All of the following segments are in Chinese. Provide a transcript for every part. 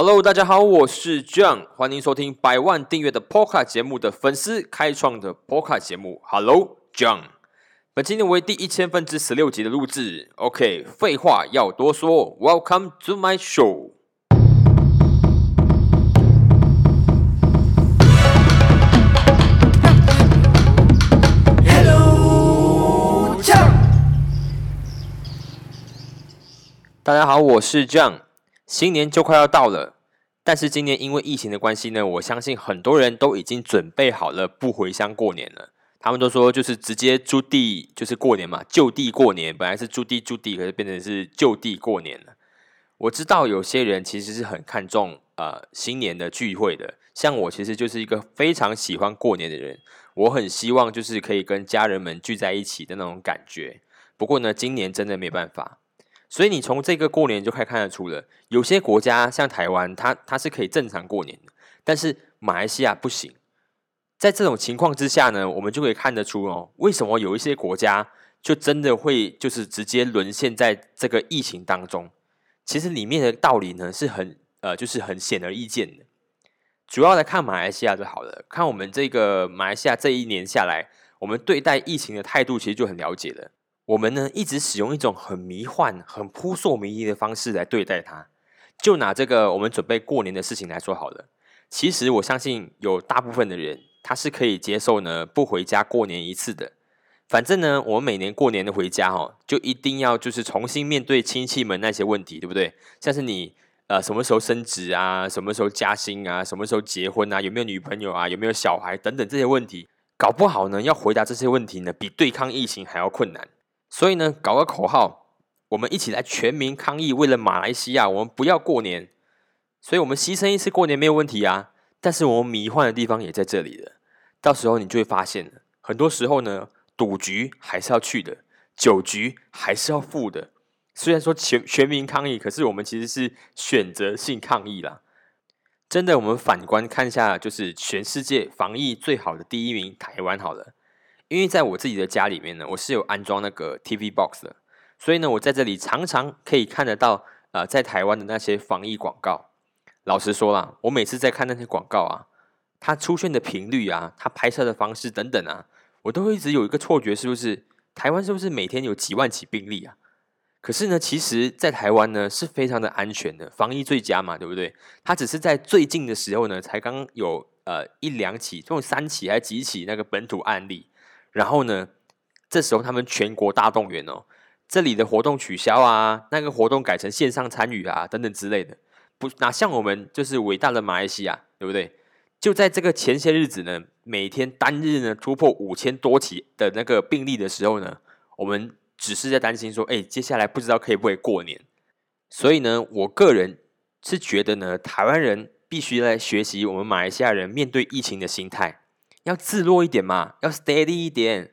Hello，大家好，我是 John，欢迎收听百万订阅的 Podcast 节目的粉丝开创的 Podcast 节目。Hello John，本期呢为第一千分之十六集的录制。OK，废话要多说，Welcome to my show。大家好，我是 John。新年就快要到了，但是今年因为疫情的关系呢，我相信很多人都已经准备好了不回乡过年了。他们都说就是直接住地就是过年嘛，就地过年。本来是住地住地，可是变成是就地过年了。我知道有些人其实是很看重呃新年的聚会的，像我其实就是一个非常喜欢过年的人，我很希望就是可以跟家人们聚在一起的那种感觉。不过呢，今年真的没办法。所以你从这个过年就可以看得出了，有些国家像台湾，它它是可以正常过年的，但是马来西亚不行。在这种情况之下呢，我们就可以看得出哦，为什么有一些国家就真的会就是直接沦陷在这个疫情当中？其实里面的道理呢是很呃，就是很显而易见的。主要来看马来西亚就好了，看我们这个马来西亚这一年下来，我们对待疫情的态度其实就很了解了。我们呢一直使用一种很迷幻、很扑朔迷离的方式来对待它。就拿这个我们准备过年的事情来说好了。其实我相信有大部分的人他是可以接受呢不回家过年一次的。反正呢，我们每年过年的回家哈，就一定要就是重新面对亲戚们那些问题，对不对？像是你呃什么时候升职啊，什么时候加薪啊，什么时候结婚啊，有没有女朋友啊，有没有小孩等等这些问题，搞不好呢要回答这些问题呢，比对抗疫情还要困难。所以呢，搞个口号，我们一起来全民抗议，为了马来西亚，我们不要过年。所以，我们牺牲一次过年没有问题啊。但是，我们迷幻的地方也在这里了。到时候你就会发现，很多时候呢，赌局还是要去的，酒局还是要付的。虽然说全全民抗议，可是我们其实是选择性抗议啦。真的，我们反观看一下，就是全世界防疫最好的第一名台湾，好了。因为在我自己的家里面呢，我是有安装那个 TV box 的，所以呢，我在这里常常可以看得到，呃，在台湾的那些防疫广告。老实说啦，我每次在看那些广告啊，它出现的频率啊，它拍摄的方式等等啊，我都会一直有一个错觉，是不是台湾是不是每天有几万起病例啊？可是呢，其实，在台湾呢是非常的安全的，防疫最佳嘛，对不对？它只是在最近的时候呢，才刚有呃一两起，这种三起还是几起那个本土案例。然后呢，这时候他们全国大动员哦，这里的活动取消啊，那个活动改成线上参与啊，等等之类的，不哪像我们就是伟大的马来西亚，对不对？就在这个前些日子呢，每天单日呢突破五千多起的那个病例的时候呢，我们只是在担心说，哎，接下来不知道可以不可以过年。所以呢，我个人是觉得呢，台湾人必须来学习我们马来西亚人面对疫情的心态。要自若一点嘛，要 steady 一点。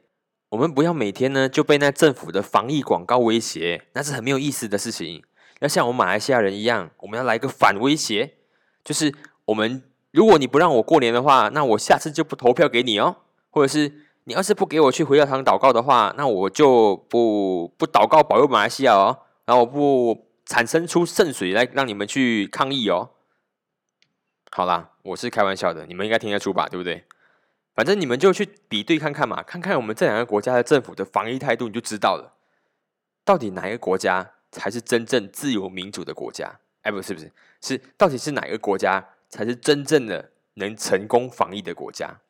我们不要每天呢就被那政府的防疫广告威胁，那是很没有意思的事情。要像我们马来西亚人一样，我们要来个反威胁，就是我们如果你不让我过年的话，那我下次就不投票给你哦。或者是你要是不给我去回教堂祷告的话，那我就不不祷告保佑马来西亚哦。然后我不产生出圣水来让你们去抗议哦。好啦，我是开玩笑的，你们应该听得出吧，对不对？反正你们就去比对看看嘛，看看我们这两个国家的政府的防疫态度，你就知道了，到底哪一个国家才是真正自由民主的国家？哎，不是不是，是到底是哪个国家才是真正的能成功防疫的国家？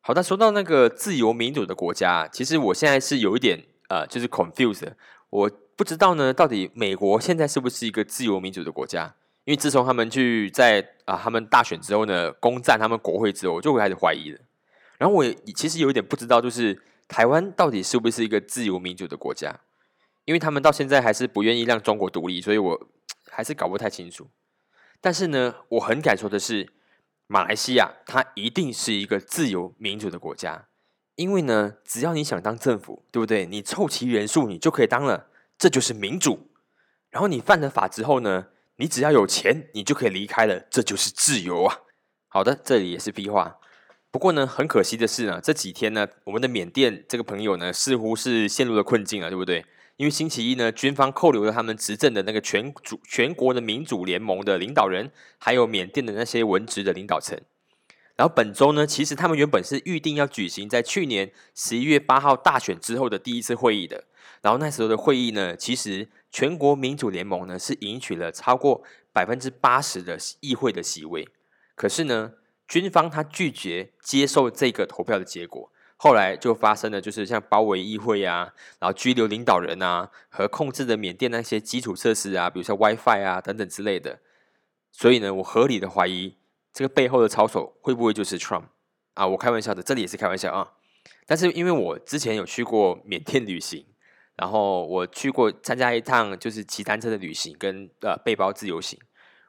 好，那说到那个自由民主的国家，其实我现在是有一点呃，就是 confused，我不知道呢，到底美国现在是不是一个自由民主的国家？因为自从他们去在啊，他们大选之后呢，攻占他们国会之后，我就会开始怀疑了。然后我也其实有一点不知道，就是台湾到底是不是一个自由民主的国家？因为他们到现在还是不愿意让中国独立，所以我还是搞不太清楚。但是呢，我很敢说的是，马来西亚它一定是一个自由民主的国家，因为呢，只要你想当政府，对不对？你凑齐人数，你就可以当了，这就是民主。然后你犯了法之后呢？你只要有钱，你就可以离开了，这就是自由啊！好的，这里也是屁话。不过呢，很可惜的是呢，这几天呢，我们的缅甸这个朋友呢，似乎是陷入了困境了，对不对？因为星期一呢，军方扣留了他们执政的那个全主全国的民主联盟的领导人，还有缅甸的那些文职的领导层。然后本周呢，其实他们原本是预定要举行在去年十一月八号大选之后的第一次会议的。然后那时候的会议呢，其实全国民主联盟呢是赢取了超过百分之八十的议会的席位。可是呢，军方他拒绝接受这个投票的结果。后来就发生了，就是像包围议会啊，然后拘留领导人啊，和控制的缅甸那些基础设施啊，比如说 WiFi 啊等等之类的。所以呢，我合理的怀疑，这个背后的操守会不会就是 Trump 啊？我开玩笑的，这里也是开玩笑啊。但是因为我之前有去过缅甸旅行，然后我去过参加一趟就是骑单车的旅行跟呃背包自由行，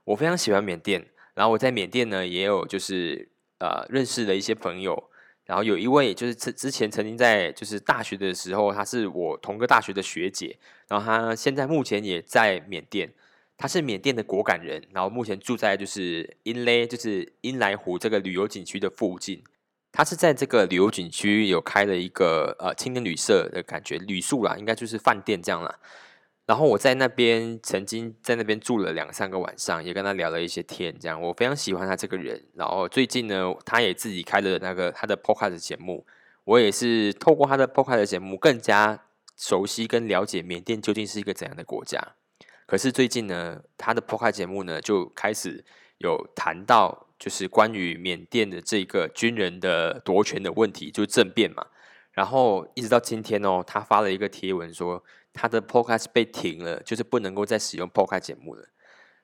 我非常喜欢缅甸。然后我在缅甸呢，也有就是呃认识了一些朋友。然后有一位就是之之前曾经在就是大学的时候，她是我同个大学的学姐，然后她现在目前也在缅甸，她是缅甸的果敢人，然后目前住在就是英雷就是英莱湖这个旅游景区的附近，他是在这个旅游景区有开了一个呃青年旅社的感觉旅宿啦，应该就是饭店这样啦。然后我在那边曾经在那边住了两三个晚上，也跟他聊了一些天，这样我非常喜欢他这个人。然后最近呢，他也自己开了那个他的 podcast 节目，我也是透过他的 podcast 节目更加熟悉跟了解缅甸究竟是一个怎样的国家。可是最近呢，他的 podcast 节目呢就开始有谈到，就是关于缅甸的这个军人的夺权的问题，就是政变嘛。然后一直到今天哦，他发了一个贴文说。他的 podcast 被停了，就是不能够再使用 podcast 节目了。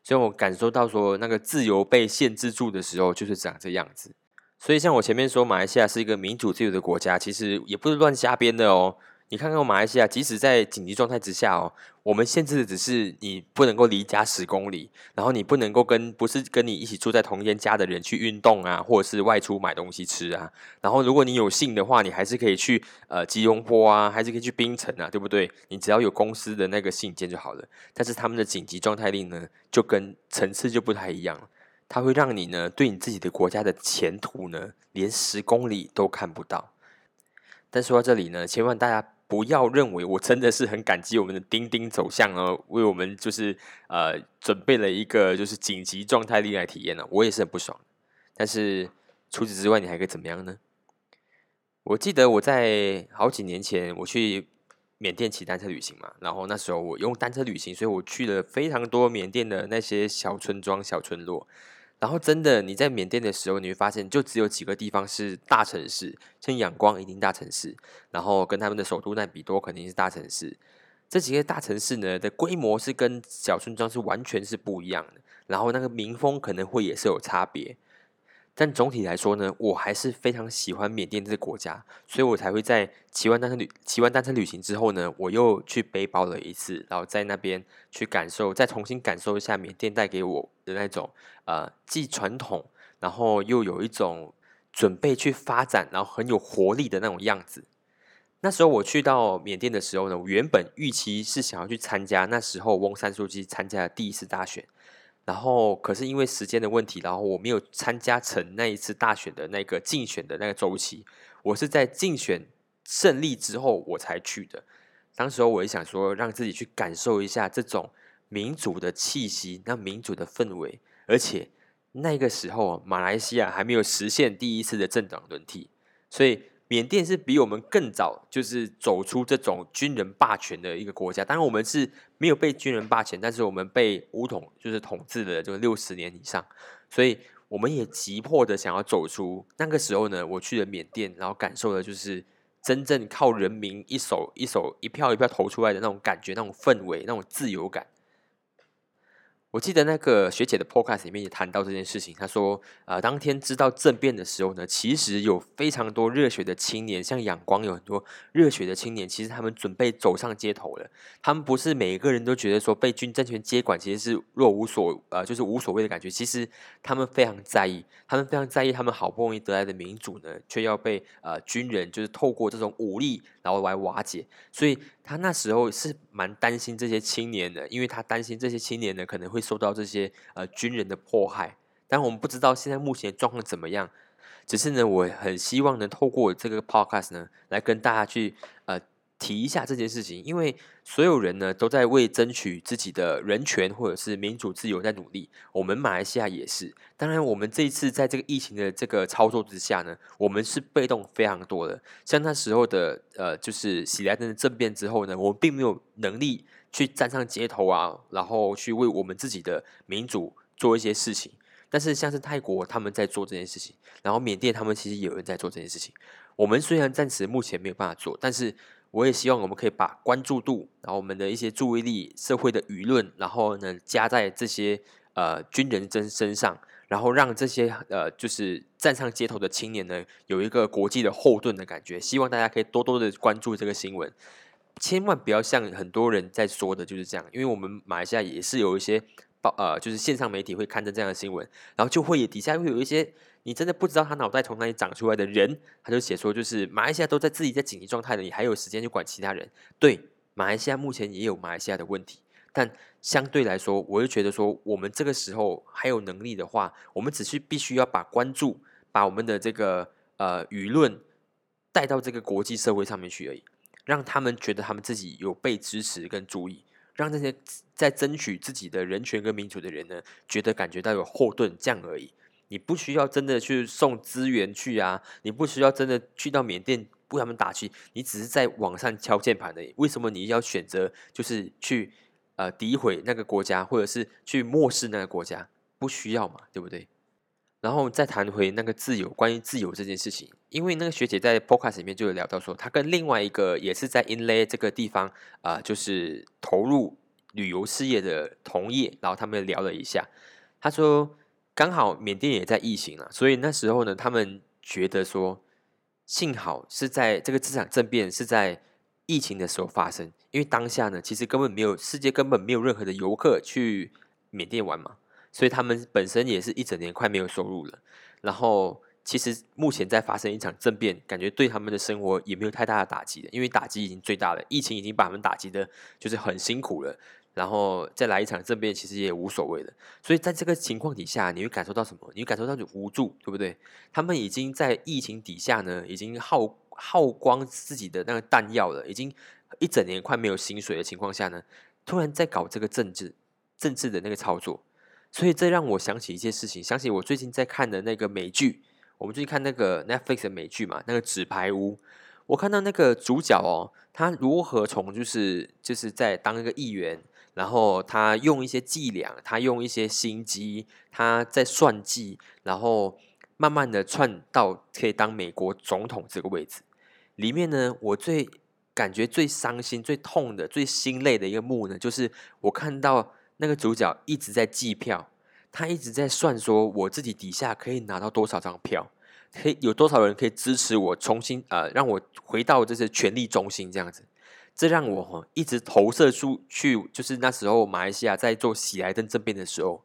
所以我感受到说，那个自由被限制住的时候，就是长这样子。所以像我前面说，马来西亚是一个民主自由的国家，其实也不是乱瞎编的哦。你看看马来西亚，即使在紧急状态之下哦，我们限制的只是你不能够离家十公里，然后你不能够跟不是跟你一起住在同一间家的人去运动啊，或者是外出买东西吃啊。然后如果你有幸的话，你还是可以去呃吉隆坡啊，还是可以去槟城啊，对不对？你只要有公司的那个信件就好了。但是他们的紧急状态令呢，就跟层次就不太一样，它会让你呢对你自己的国家的前途呢，连十公里都看不到。但说到这里呢，千万大家。不要认为我真的是很感激我们的钉钉走向哦，为我们就是呃准备了一个就是紧急状态恋爱体验呢，我也是很不爽。但是除此之外，你还可以怎么样呢？我记得我在好几年前我去缅甸骑单车旅行嘛，然后那时候我用单车旅行，所以我去了非常多缅甸的那些小村庄、小村落。然后真的，你在缅甸的时候，你会发现就只有几个地方是大城市，像仰光一定大城市，然后跟他们的首都奈比多肯定是大城市。这几个大城市呢的规模是跟小村庄是完全是不一样的，然后那个民风可能会也是有差别。但总体来说呢，我还是非常喜欢缅甸这个国家，所以我才会在骑完单车旅骑完单车旅行之后呢，我又去背包了一次，然后在那边去感受，再重新感受一下缅甸带给我的那种呃既传统，然后又有一种准备去发展，然后很有活力的那种样子。那时候我去到缅甸的时候呢，我原本预期是想要去参加那时候翁山书记参加的第一次大选。然后，可是因为时间的问题，然后我没有参加成那一次大选的那个竞选的那个周期。我是在竞选胜利之后我才去的。当时候我也想说，让自己去感受一下这种民主的气息，那民主的氛围。而且那个时候，马来西亚还没有实现第一次的政党轮替，所以。缅甸是比我们更早，就是走出这种军人霸权的一个国家。当然，我们是没有被军人霸权，但是我们被武统就是统治了，就六十年以上。所以，我们也急迫的想要走出。那个时候呢，我去了缅甸，然后感受的就是真正靠人民一手一手一票一票投出来的那种感觉，那种氛围，那种自由感。我记得那个学姐的 podcast 里面也谈到这件事情。她说，呃，当天知道政变的时候呢，其实有非常多热血的青年，像仰光有很多热血的青年，其实他们准备走上街头了。他们不是每一个人都觉得说被军政权接管其实是若无所呃，就是无所谓的感觉。其实他们非常在意，他们非常在意他们好不容易得来的民主呢，却要被呃军人就是透过这种武力然后来瓦解。所以他那时候是蛮担心这些青年的，因为他担心这些青年呢可能会。受到这些呃军人的迫害，但我们不知道现在目前状况怎么样。只是呢，我很希望能透过这个 podcast 呢，来跟大家去呃提一下这件事情，因为所有人呢都在为争取自己的人权或者是民主自由在努力。我们马来西亚也是。当然，我们这一次在这个疫情的这个操作之下呢，我们是被动非常多的。像那时候的呃，就是喜来登的政变之后呢，我们并没有能力去站上街头啊，然后去为我们自己的民主做一些事情。但是像是泰国他们在做这件事情，然后缅甸他们其实有人在做这件事情。我们虽然暂时目前没有办法做，但是。我也希望我们可以把关注度，然后我们的一些注意力、社会的舆论，然后呢加在这些呃军人身身上，然后让这些呃就是站上街头的青年呢有一个国际的后盾的感觉。希望大家可以多多的关注这个新闻，千万不要像很多人在说的就是这样，因为我们马来西亚也是有一些报呃就是线上媒体会刊登这样的新闻，然后就会底下会有一些。你真的不知道他脑袋从哪里长出来的人，他就写说，就是马来西亚都在自己在紧急状态的，你还有时间去管其他人？对，马来西亚目前也有马来西亚的问题，但相对来说，我就觉得说，我们这个时候还有能力的话，我们只是必须要把关注，把我们的这个呃舆论带到这个国际社会上面去而已，让他们觉得他们自己有被支持跟注意，让那些在争取自己的人权跟民主的人呢，觉得感觉到有后盾，这样而已。你不需要真的去送资源去啊，你不需要真的去到缅甸为他们打气，你只是在网上敲键盘的。为什么你要选择就是去呃诋毁那个国家，或者是去漠视那个国家？不需要嘛，对不对？然后再谈回那个自由，关于自由这件事情，因为那个学姐在 podcast 里面就有聊到说，她跟另外一个也是在 Inlay 这个地方啊，就是投入旅游事业的同业，然后他们聊了一下，她说。刚好缅甸也在疫情了，所以那时候呢，他们觉得说，幸好是在这个这场政变是在疫情的时候发生，因为当下呢，其实根本没有世界根本没有任何的游客去缅甸玩嘛，所以他们本身也是一整年快没有收入了。然后，其实目前在发生一场政变，感觉对他们的生活也没有太大的打击的，因为打击已经最大了，疫情已经把他们打击的，就是很辛苦了。然后再来一场政变，其实也无所谓的。所以在这个情况底下，你会感受到什么？你会感受到就无助，对不对？他们已经在疫情底下呢，已经耗耗光自己的那个弹药了，已经一整年快没有薪水的情况下呢，突然在搞这个政治政治的那个操作。所以这让我想起一件事情，想起我最近在看的那个美剧。我们最近看那个 Netflix 的美剧嘛，那个《纸牌屋》。我看到那个主角哦，他如何从就是就是在当一个议员。然后他用一些伎俩，他用一些心机，他在算计，然后慢慢的窜到可以当美国总统这个位置。里面呢，我最感觉最伤心、最痛的、最心累的一个幕呢，就是我看到那个主角一直在计票，他一直在算说，我自己底下可以拿到多少张票，可以有多少人可以支持我重新呃，让我回到这些权力中心这样子。这让我哈一直投射出去，就是那时候马来西亚在做喜来登政变的时候，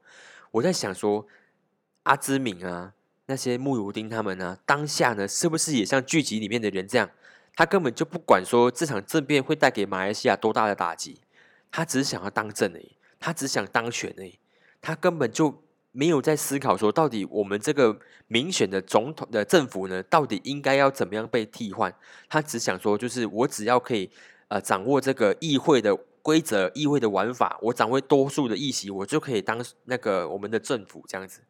我在想说，阿兹敏啊，那些穆鲁丁他们呢，当下呢是不是也像剧集里面的人这样？他根本就不管说这场政变会带给马来西亚多大的打击，他只是想要当政而已，他只想当选诶，他根本就没有在思考说，到底我们这个民选的总统的政府呢，到底应该要怎么样被替换？他只想说，就是我只要可以。呃，掌握这个议会的规则、议会的玩法，我掌握多数的议席，我就可以当那个我们的政府这样子。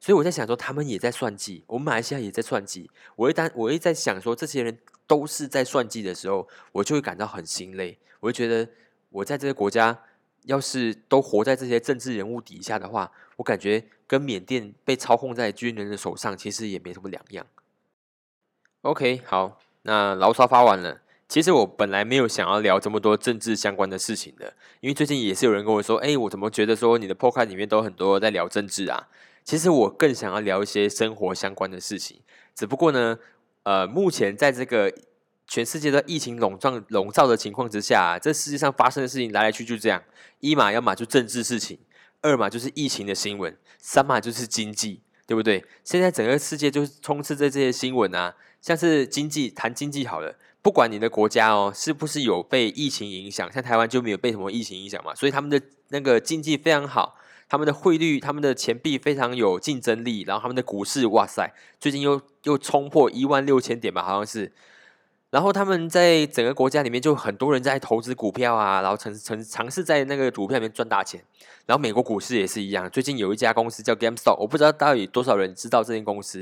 所以我在想说，他们也在算计，我们马来西亚也在算计。我一旦我一在想说，这些人都是在算计的时候，我就会感到很心累。我就觉得，我在这个国家，要是都活在这些政治人物底下的话，我感觉跟缅甸被操控在军人的手上，其实也没什么两样。OK，好，那牢骚发完了。其实我本来没有想要聊这么多政治相关的事情的，因为最近也是有人跟我说：“哎，我怎么觉得说你的 podcast 里面都很多在聊政治啊？”其实我更想要聊一些生活相关的事情。只不过呢，呃，目前在这个全世界的疫情笼罩笼罩的情况之下，这世界上发生的事情来来去就这样：一码要么就政治事情，二码就是疫情的新闻，三码就是经济，对不对？现在整个世界就是充斥着这些新闻啊，像是经济谈经济好了。不管你的国家哦，是不是有被疫情影响，像台湾就没有被什么疫情影响嘛，所以他们的那个经济非常好，他们的汇率、他们的钱币非常有竞争力，然后他们的股市，哇塞，最近又又冲破一万六千点吧，好像是。然后他们在整个国家里面就很多人在投资股票啊，然后尝尝尝试在那个股票里面赚大钱。然后美国股市也是一样，最近有一家公司叫 GameStop，我不知道到底多少人知道这间公司。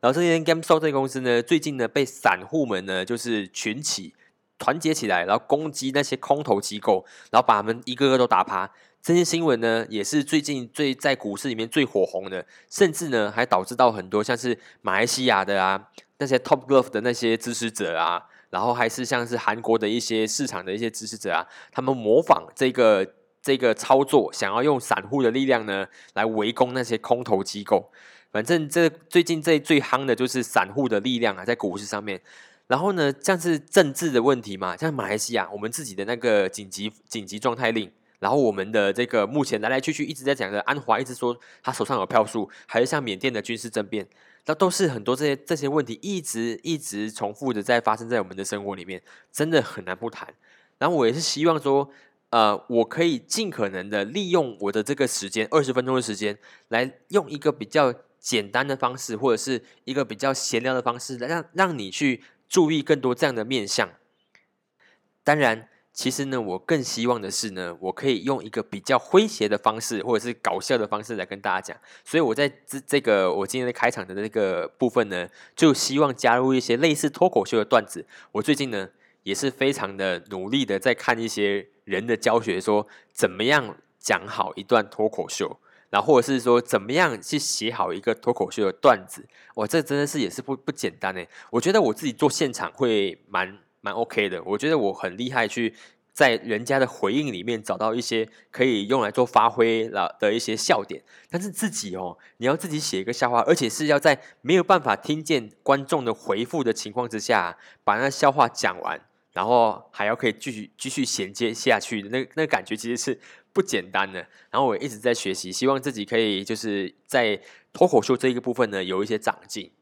然后这间 GameStop 这间公司呢，最近呢被散户们呢就是群起团结起来，然后攻击那些空头机构，然后把他们一个个都打趴。这些新闻呢，也是最近最在股市里面最火红的，甚至呢还导致到很多像是马来西亚的啊。那些 Top Glove 的那些支持者啊，然后还是像是韩国的一些市场的一些支持者啊，他们模仿这个这个操作，想要用散户的力量呢来围攻那些空头机构。反正这最近这最夯的就是散户的力量啊，在股市上面。然后呢，像是政治的问题嘛，像马来西亚，我们自己的那个紧急紧急状态令，然后我们的这个目前来来去去一直在讲的安华，一直说他手上有票数，还是像缅甸的军事政变。那都是很多这些这些问题一直一直重复的在发生在我们的生活里面，真的很难不谈。然后我也是希望说，呃，我可以尽可能的利用我的这个时间二十分钟的时间，来用一个比较简单的方式，或者是一个比较闲聊的方式，来让让你去注意更多这样的面相。当然。其实呢，我更希望的是呢，我可以用一个比较诙谐的方式，或者是搞笑的方式来跟大家讲。所以我在这这个我今天的开场的那个部分呢，就希望加入一些类似脱口秀的段子。我最近呢也是非常的努力的在看一些人的教学，说怎么样讲好一段脱口秀，然后或者是说怎么样去写好一个脱口秀的段子。哇，这真的是也是不不简单诶。我觉得我自己做现场会蛮。蛮 OK 的，我觉得我很厉害，去在人家的回应里面找到一些可以用来做发挥了的一些笑点。但是自己哦，你要自己写一个笑话，而且是要在没有办法听见观众的回复的情况之下，把那笑话讲完，然后还要可以继续继续衔接下去那那感觉其实是不简单的。然后我一直在学习，希望自己可以就是在脱口秀这一个部分呢有一些长进。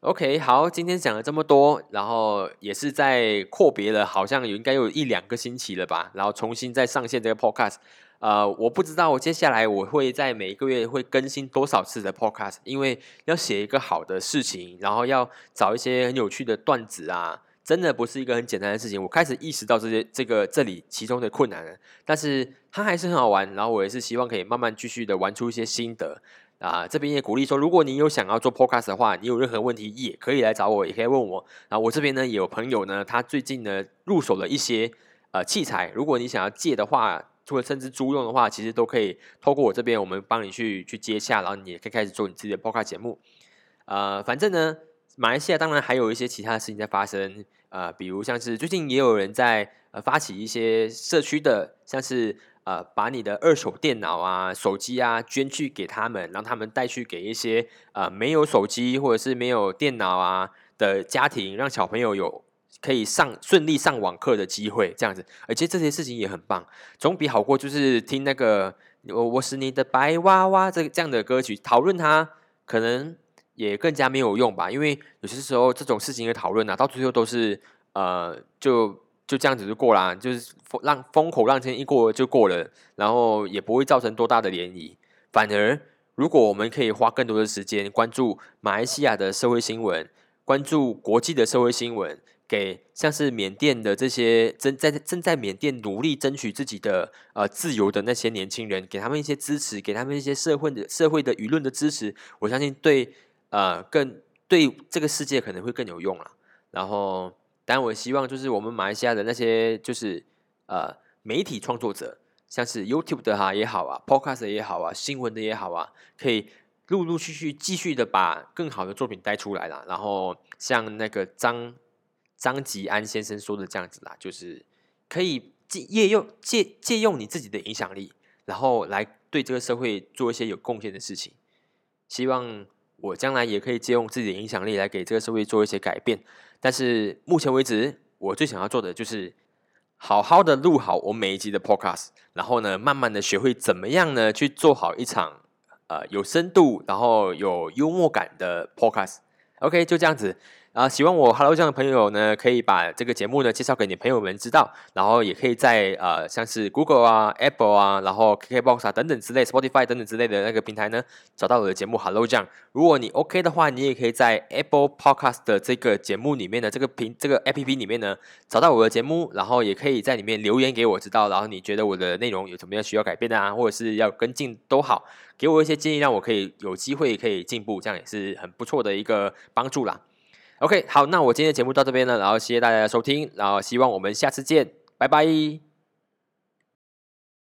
OK，好，今天讲了这么多，然后也是在阔别了，好像有应该有一两个星期了吧，然后重新再上线这个 Podcast。呃，我不知道我接下来我会在每一个月会更新多少次的 Podcast，因为要写一个好的事情，然后要找一些很有趣的段子啊，真的不是一个很简单的事情。我开始意识到这些这个这里其中的困难了，但是它还是很好玩，然后我也是希望可以慢慢继续的玩出一些心得。啊，这边也鼓励说，如果你有想要做 podcast 的话，你有任何问题也可以来找我，也可以问我。然后我这边呢，有朋友呢，他最近呢入手了一些呃器材，如果你想要借的话，或者甚至租用的话，其实都可以透过我这边，我们帮你去去接洽，然后你也可以开始做你自己的 podcast 节目。呃，反正呢，马来西亚当然还有一些其他的事情在发生，呃，比如像是最近也有人在呃发起一些社区的，像是。呃，把你的二手电脑啊、手机啊捐去给他们，让他们带去给一些呃没有手机或者是没有电脑啊的家庭，让小朋友有可以上顺利上网课的机会，这样子。而且这些事情也很棒，总比好过就是听那个我我是你的白娃娃这这样的歌曲讨论它，可能也更加没有用吧。因为有些时候这种事情的讨论啊，到最后都是呃就。就这样子就过啦，就是让风口浪尖一过就过了，然后也不会造成多大的涟漪。反而，如果我们可以花更多的时间关注马来西亚的社会新闻，关注国际的社会新闻，给像是缅甸的这些正在正在缅甸努力争取自己的呃自由的那些年轻人，给他们一些支持，给他们一些社会的社会的舆论的支持，我相信对呃更对这个世界可能会更有用了。然后。但我希望就是我们马来西亚的那些就是呃媒体创作者，像是 YouTube 的哈也好啊，Podcast 也好啊，新闻的也好啊，可以陆陆续续继续的把更好的作品带出来啦。然后像那个张张吉安先生说的这样子啦，就是可以借借用借借用你自己的影响力，然后来对这个社会做一些有贡献的事情。希望我将来也可以借用自己的影响力来给这个社会做一些改变。但是目前为止，我最想要做的就是好好的录好我每一集的 podcast，然后呢，慢慢的学会怎么样呢去做好一场呃有深度，然后有幽默感的 podcast。OK，就这样子。啊，喜欢我 Hello 酱的朋友呢，可以把这个节目呢介绍给你朋友们知道，然后也可以在呃像是 Google 啊、Apple 啊，然后 KKBox 啊等等之类，Spotify 等等之类的那个平台呢，找到我的节目 Hello 酱。如果你 OK 的话，你也可以在 Apple Podcast 的这个节目里面的这个平这个 APP 里面呢，找到我的节目，然后也可以在里面留言给我知道，然后你觉得我的内容有什么样需要改变的啊，或者是要跟进都好，给我一些建议，让我可以有机会可以进步，这样也是很不错的一个帮助啦。OK，好，那我今天的节目到这边了，然后谢谢大家的收听，然后希望我们下次见，拜拜。